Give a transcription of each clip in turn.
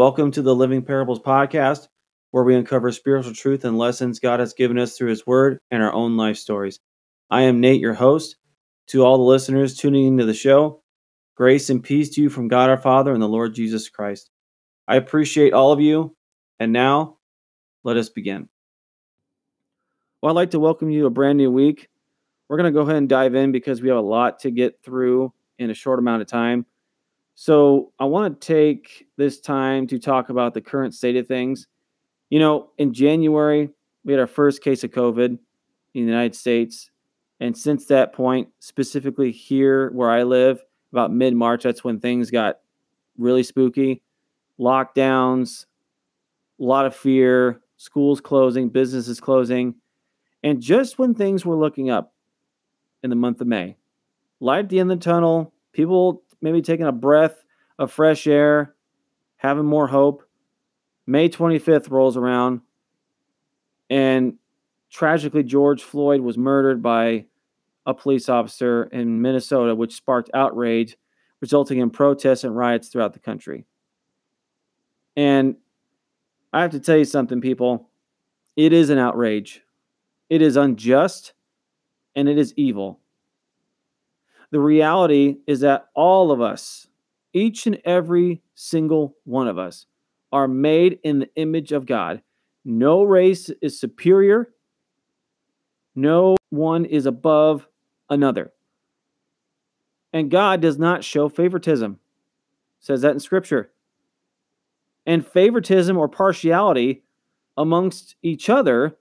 Welcome to the Living Parables podcast, where we uncover spiritual truth and lessons God has given us through His Word and our own life stories. I am Nate, your host. To all the listeners tuning into the show, grace and peace to you from God our Father and the Lord Jesus Christ. I appreciate all of you. And now, let us begin. Well, I'd like to welcome you to a brand new week. We're going to go ahead and dive in because we have a lot to get through in a short amount of time. So, I want to take this time to talk about the current state of things. You know, in January, we had our first case of COVID in the United States. And since that point, specifically here where I live, about mid March, that's when things got really spooky. Lockdowns, a lot of fear, schools closing, businesses closing. And just when things were looking up in the month of May, light at the end of the tunnel, people maybe taking a breath of fresh air, having more hope. May 25th rolls around, and tragically, George Floyd was murdered by a police officer in Minnesota, which sparked outrage, resulting in protests and riots throughout the country. And I have to tell you something, people. It is an outrage. It is unjust and it is evil. The reality is that all of us, each and every single one of us, are made in the image of God. No race is superior. No one is above another. And God does not show favoritism. It says that in scripture. And favoritism or partiality amongst each other,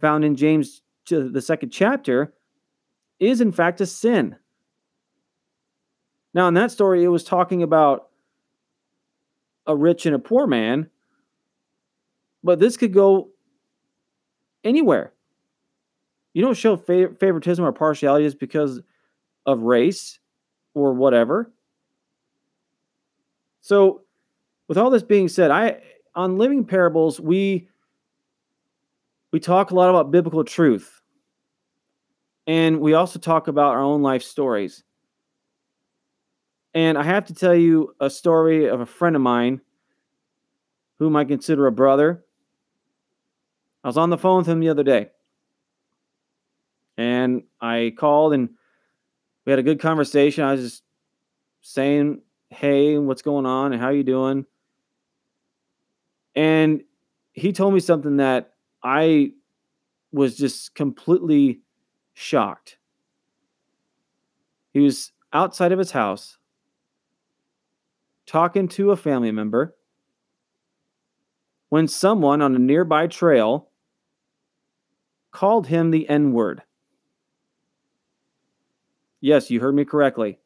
found in James the second chapter, is in fact a sin. Now, in that story, it was talking about a rich and a poor man, but this could go anywhere. You don't show favoritism or partiality just because of race or whatever. So, with all this being said, I on living parables we we talk a lot about biblical truth. And we also talk about our own life stories. And I have to tell you a story of a friend of mine whom I consider a brother. I was on the phone with him the other day. And I called and we had a good conversation. I was just saying, "Hey, what's going on and how you doing?" And he told me something that I was just completely shocked. He was outside of his house talking to a family member when someone on a nearby trail called him the N word. Yes, you heard me correctly.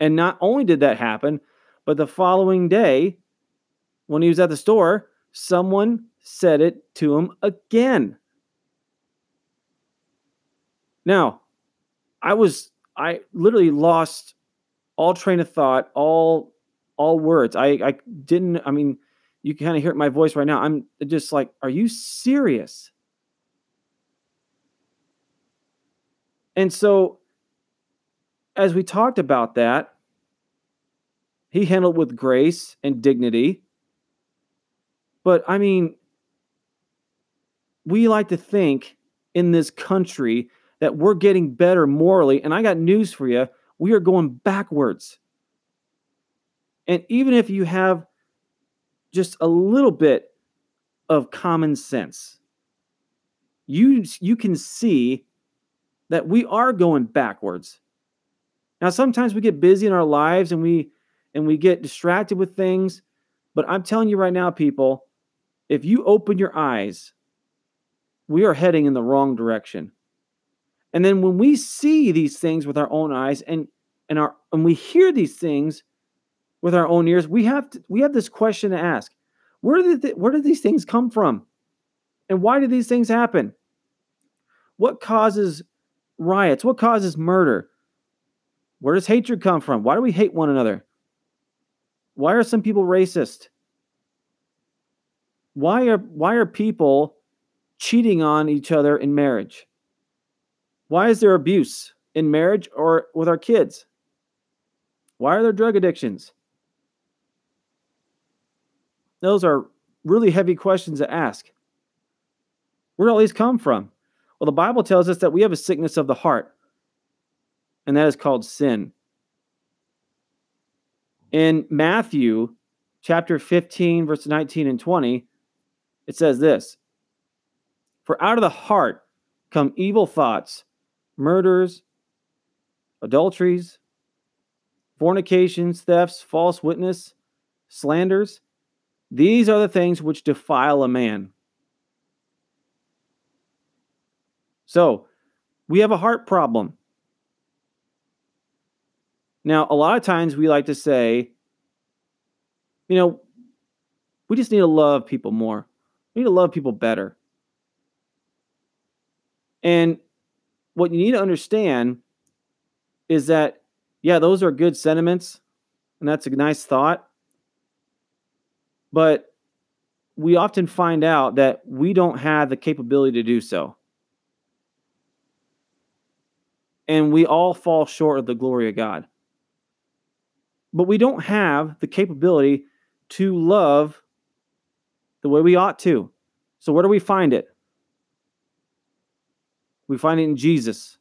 And not only did that happen, but the following day, when he was at the store, someone said it to him again. Now, I was I literally lost all train of thought, all all words. I I didn't I mean, you can kind of hear my voice right now. I'm just like, are you serious? And so as we talked about that, he handled with grace and dignity. But I mean, we like to think in this country that we're getting better morally. And I got news for you we are going backwards. And even if you have just a little bit of common sense, you, you can see that we are going backwards. Now, sometimes we get busy in our lives and we and we get distracted with things. But I'm telling you right now, people, if you open your eyes, we are heading in the wrong direction. And then when we see these things with our own eyes and and our and we hear these things with our own ears, we have to, we have this question to ask: Where did the, where did these things come from, and why did these things happen? What causes riots? What causes murder? Where does hatred come from? Why do we hate one another? Why are some people racist? Why are why are people cheating on each other in marriage? Why is there abuse in marriage or with our kids? Why are there drug addictions? those are really heavy questions to ask. Where do all these come from? Well, the Bible tells us that we have a sickness of the heart, and that is called sin. In Matthew chapter 15, verse 19 and 20, it says this For out of the heart come evil thoughts, murders, adulteries, fornications, thefts, false witness, slanders. These are the things which defile a man. So, we have a heart problem. Now, a lot of times we like to say, you know, we just need to love people more. We need to love people better. And what you need to understand is that, yeah, those are good sentiments, and that's a nice thought. But we often find out that we don't have the capability to do so. And we all fall short of the glory of God. But we don't have the capability to love the way we ought to. So, where do we find it? We find it in Jesus.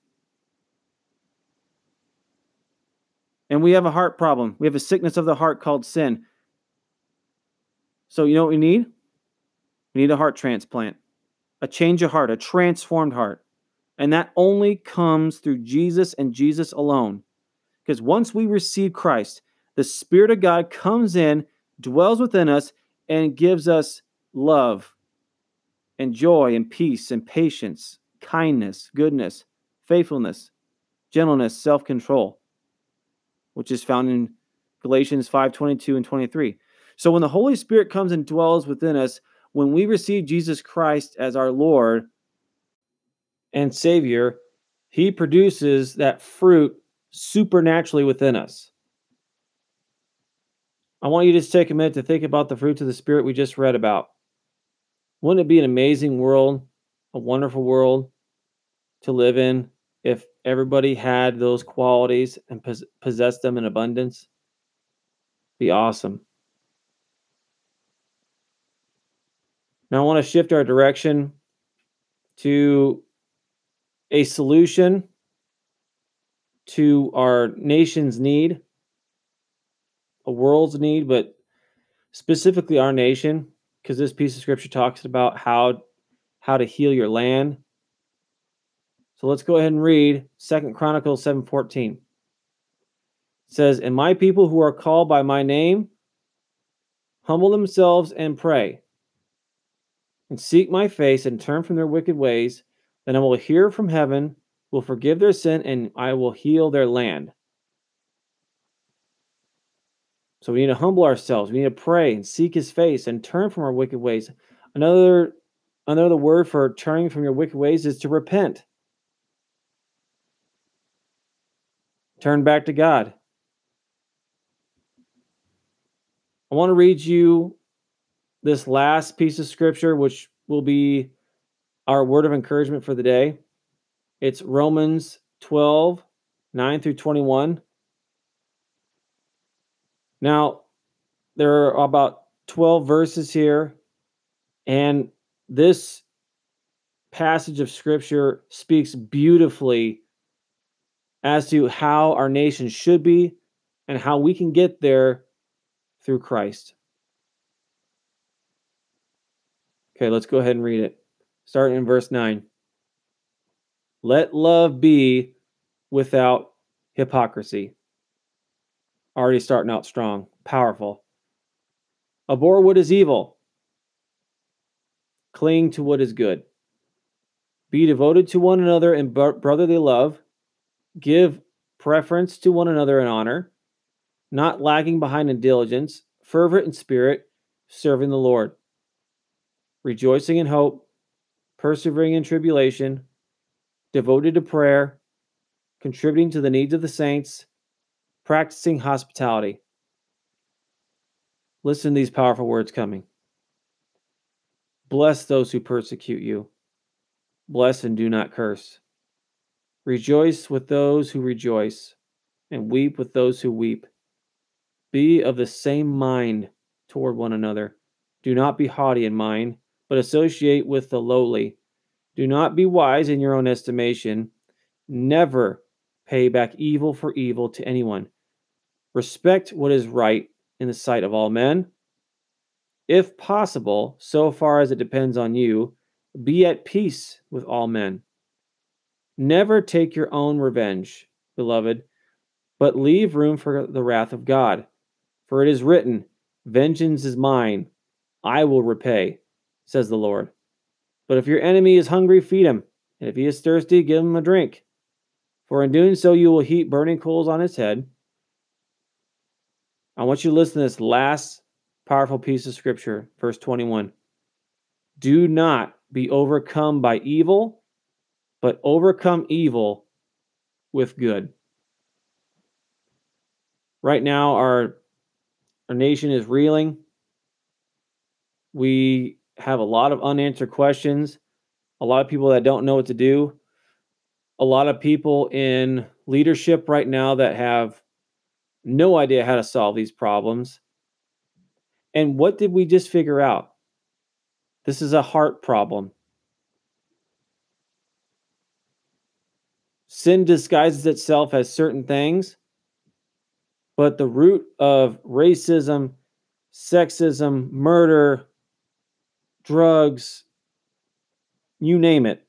And we have a heart problem. We have a sickness of the heart called sin. So, you know what we need? We need a heart transplant, a change of heart, a transformed heart. And that only comes through Jesus and Jesus alone. Because once we receive Christ, the Spirit of God comes in, dwells within us, and gives us love and joy and peace and patience kindness, goodness, faithfulness, gentleness, self-control, which is found in Galatians 5:22 and 23. So when the Holy Spirit comes and dwells within us, when we receive Jesus Christ as our Lord and Savior, he produces that fruit supernaturally within us. I want you to just take a minute to think about the fruits of the Spirit we just read about. Wouldn't it be an amazing world, a wonderful world, to live in if everybody had those qualities and pos- possessed them in abundance? Be awesome. Now, I want to shift our direction to a solution to our nation's need, a world's need, but specifically our nation, because this piece of scripture talks about how how to heal your land, so let's go ahead and read Second Chronicles 7:14. It says, "And my people who are called by my name humble themselves and pray and seek my face and turn from their wicked ways, then I will hear from heaven, will forgive their sin, and I will heal their land." So we need to humble ourselves. We need to pray and seek his face and turn from our wicked ways. Another another word for turning from your wicked ways is to repent. Turn back to God. I want to read you this last piece of scripture, which will be our word of encouragement for the day. It's Romans 12, 9 through 21. Now, there are about 12 verses here, and this passage of scripture speaks beautifully as to how our nation should be and how we can get there through Christ. Okay, let's go ahead and read it. Starting in verse 9. Let love be without hypocrisy. Already starting out strong, powerful. Abhor what is evil. Cling to what is good. Be devoted to one another in brotherly love Give preference to one another in honor, not lagging behind in diligence, fervent in spirit, serving the Lord, rejoicing in hope, persevering in tribulation, devoted to prayer, contributing to the needs of the saints, practicing hospitality. Listen to these powerful words coming. Bless those who persecute you. Bless and do not curse. Rejoice with those who rejoice, and weep with those who weep. Be of the same mind toward one another. Do not be haughty in mind, but associate with the lowly. Do not be wise in your own estimation. Never pay back evil for evil to anyone. Respect what is right in the sight of all men. If possible, so far as it depends on you, be at peace with all men. Never take your own revenge, beloved, but leave room for the wrath of God. For it is written, Vengeance is mine, I will repay, says the Lord. But if your enemy is hungry, feed him, and if he is thirsty, give him a drink. For in doing so, you will heap burning coals on his head. I want you to listen to this last powerful piece of scripture, verse 21. Do not be overcome by evil, but overcome evil with good. Right now, our, our nation is reeling. We have a lot of unanswered questions, a lot of people that don't know what to do, a lot of people in leadership right now that have no idea how to solve these problems. And what did we just figure out? This is a heart problem. Sin disguises itself as certain things, but the root of racism, sexism, murder, drugs, you name it,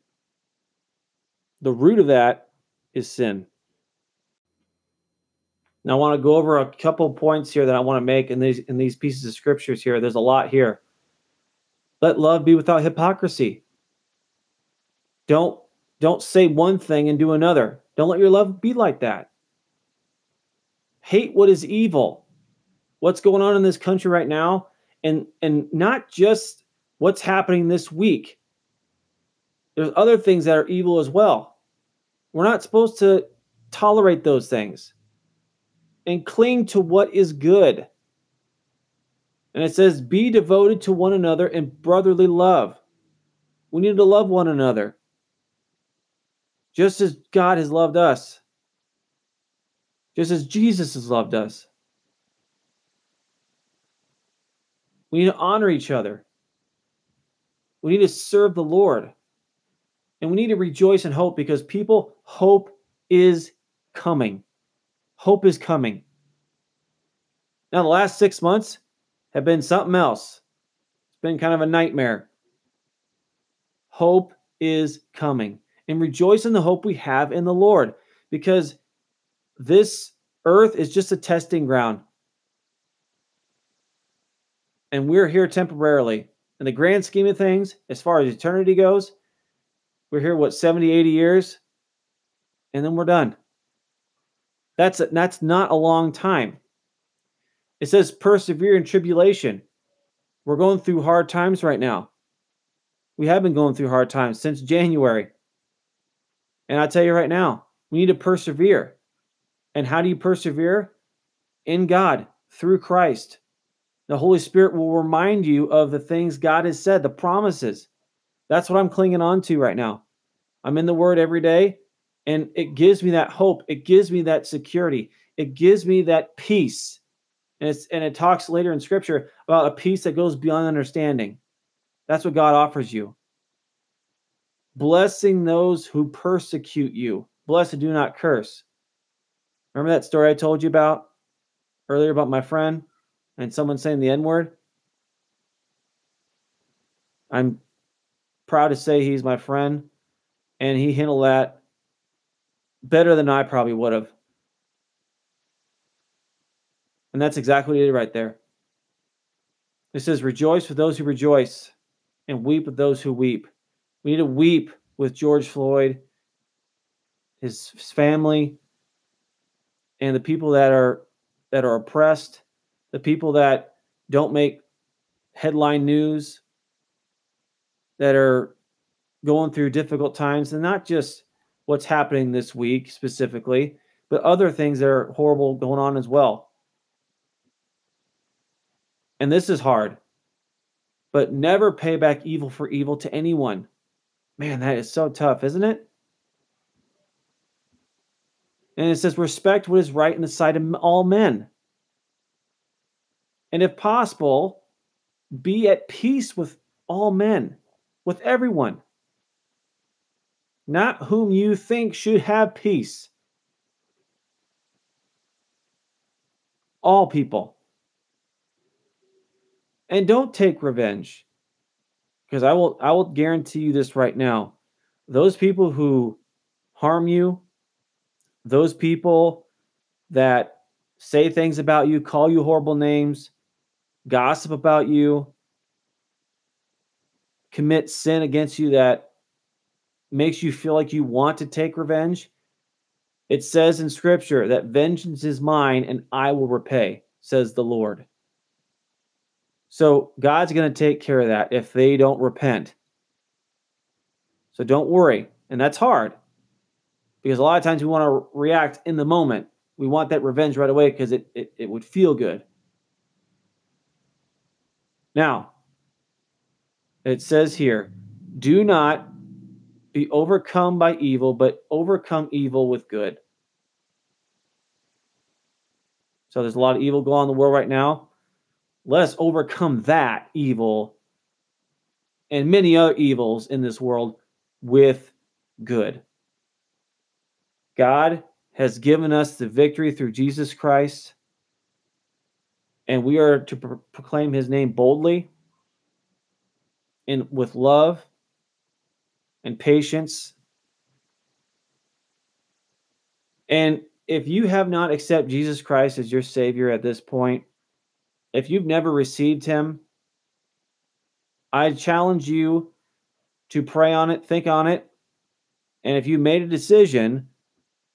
the root of that is sin. Now I want to go over a couple points here that I want to make in these in these pieces of scriptures here. There's a lot here. Let love be without hypocrisy. Don't don't say one thing and do another. Don't let your love be like that. Hate what is evil. What's going on in this country right now and and not just what's happening this week. There's other things that are evil as well. We're not supposed to tolerate those things and cling to what is good. And it says, Be devoted to one another in brotherly love. We need to love one another, just as God has loved us, just as Jesus has loved us. We need to honor each other. We need to serve the Lord. And we need to rejoice and hope because people, hope is coming. Hope is coming. Now, the last six months have been something else. It's been kind of a nightmare. Hope is coming. And rejoice in the hope we have in the Lord because this earth is just a testing ground. And we're here temporarily. In the grand scheme of things, as far as eternity goes, we're here, what, 70, 80 years? And then we're done. That's, that's not a long time. It says, persevere in tribulation. We're going through hard times right now. We have been going through hard times since January. And I tell you right now, we need to persevere. And how do you persevere? In God, through Christ. The Holy Spirit will remind you of the things God has said, the promises. That's what I'm clinging on to right now. I'm in the Word every day, and it gives me that hope. It gives me that security. It gives me that peace. And, it's, and it talks later in Scripture about a peace that goes beyond understanding. That's what God offers you. Blessing those who persecute you. Blessed do not curse. Remember that story I told you about earlier about my friend and someone saying the N word? I'm proud to say he's my friend and he handled that better than I probably would have. And that's exactly what he did right there. It says, Rejoice with those who rejoice and weep with those who weep. We need to weep with George Floyd, his family, and the people that are that are oppressed, the people that don't make headline news, that are going through difficult times, and not just what's happening this week specifically, but other things that are horrible going on as well. And this is hard, but never pay back evil for evil to anyone. Man, that is so tough, isn't it? And it says, respect what is right in the sight of all men. And if possible, be at peace with all men, with everyone, not whom you think should have peace. All people. And don't take revenge. Because I will I will guarantee you this right now. Those people who harm you, those people that say things about you, call you horrible names, gossip about you, commit sin against you that makes you feel like you want to take revenge. It says in scripture that vengeance is mine and I will repay, says the Lord. So God's going to take care of that if they don't repent. So don't worry. And that's hard because a lot of times we want to react in the moment. We want that revenge right away because it, it, it would feel good. Now, it says here, do not be overcome by evil, but overcome evil with good. So there's a lot of evil going on in the world right now. Let us overcome that evil and many other evils in this world with good. God has given us the victory through Jesus Christ, and we are to pro- proclaim his name boldly and with love and patience. And if you have not accepted Jesus Christ as your Savior at this point, if you've never received Him, I challenge you to pray on it, think on it. And if you made a decision,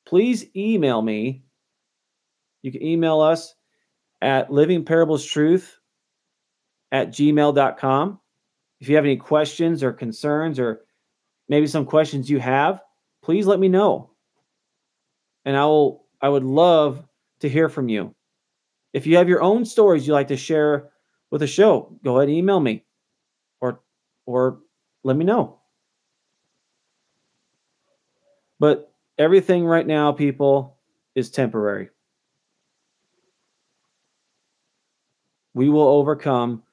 please email me. You can email us at livingparables at gmail.com. If you have any questions or concerns, or maybe some questions you have, please let me know. And I will I would love to hear from you. If you have your own stories you'd like to share with the show, go ahead and email me or or let me know. But everything right now, people, is temporary. We will overcome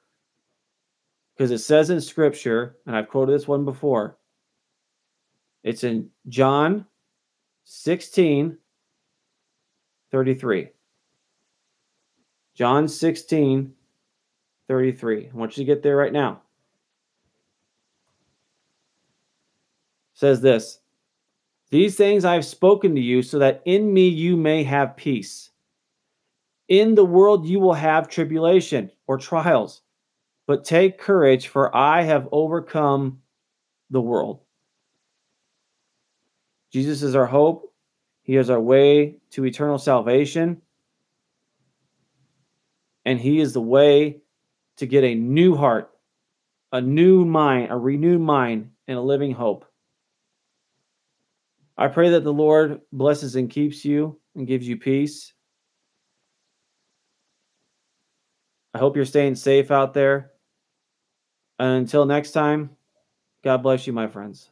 because it says in scripture, and I've quoted this one before, it's in John 16 33. John 16 33. I want you to get there right now. It says this These things I have spoken to you so that in me you may have peace. In the world you will have tribulation or trials but take courage, for I have overcome the world. Jesus is our hope. He is our way to eternal salvation. And He is the way to get a new heart, a new mind, a renewed mind, and a living hope. I pray that the Lord blesses and keeps you and gives you peace. I hope you're staying safe out there. And until next time, God bless you, my friends.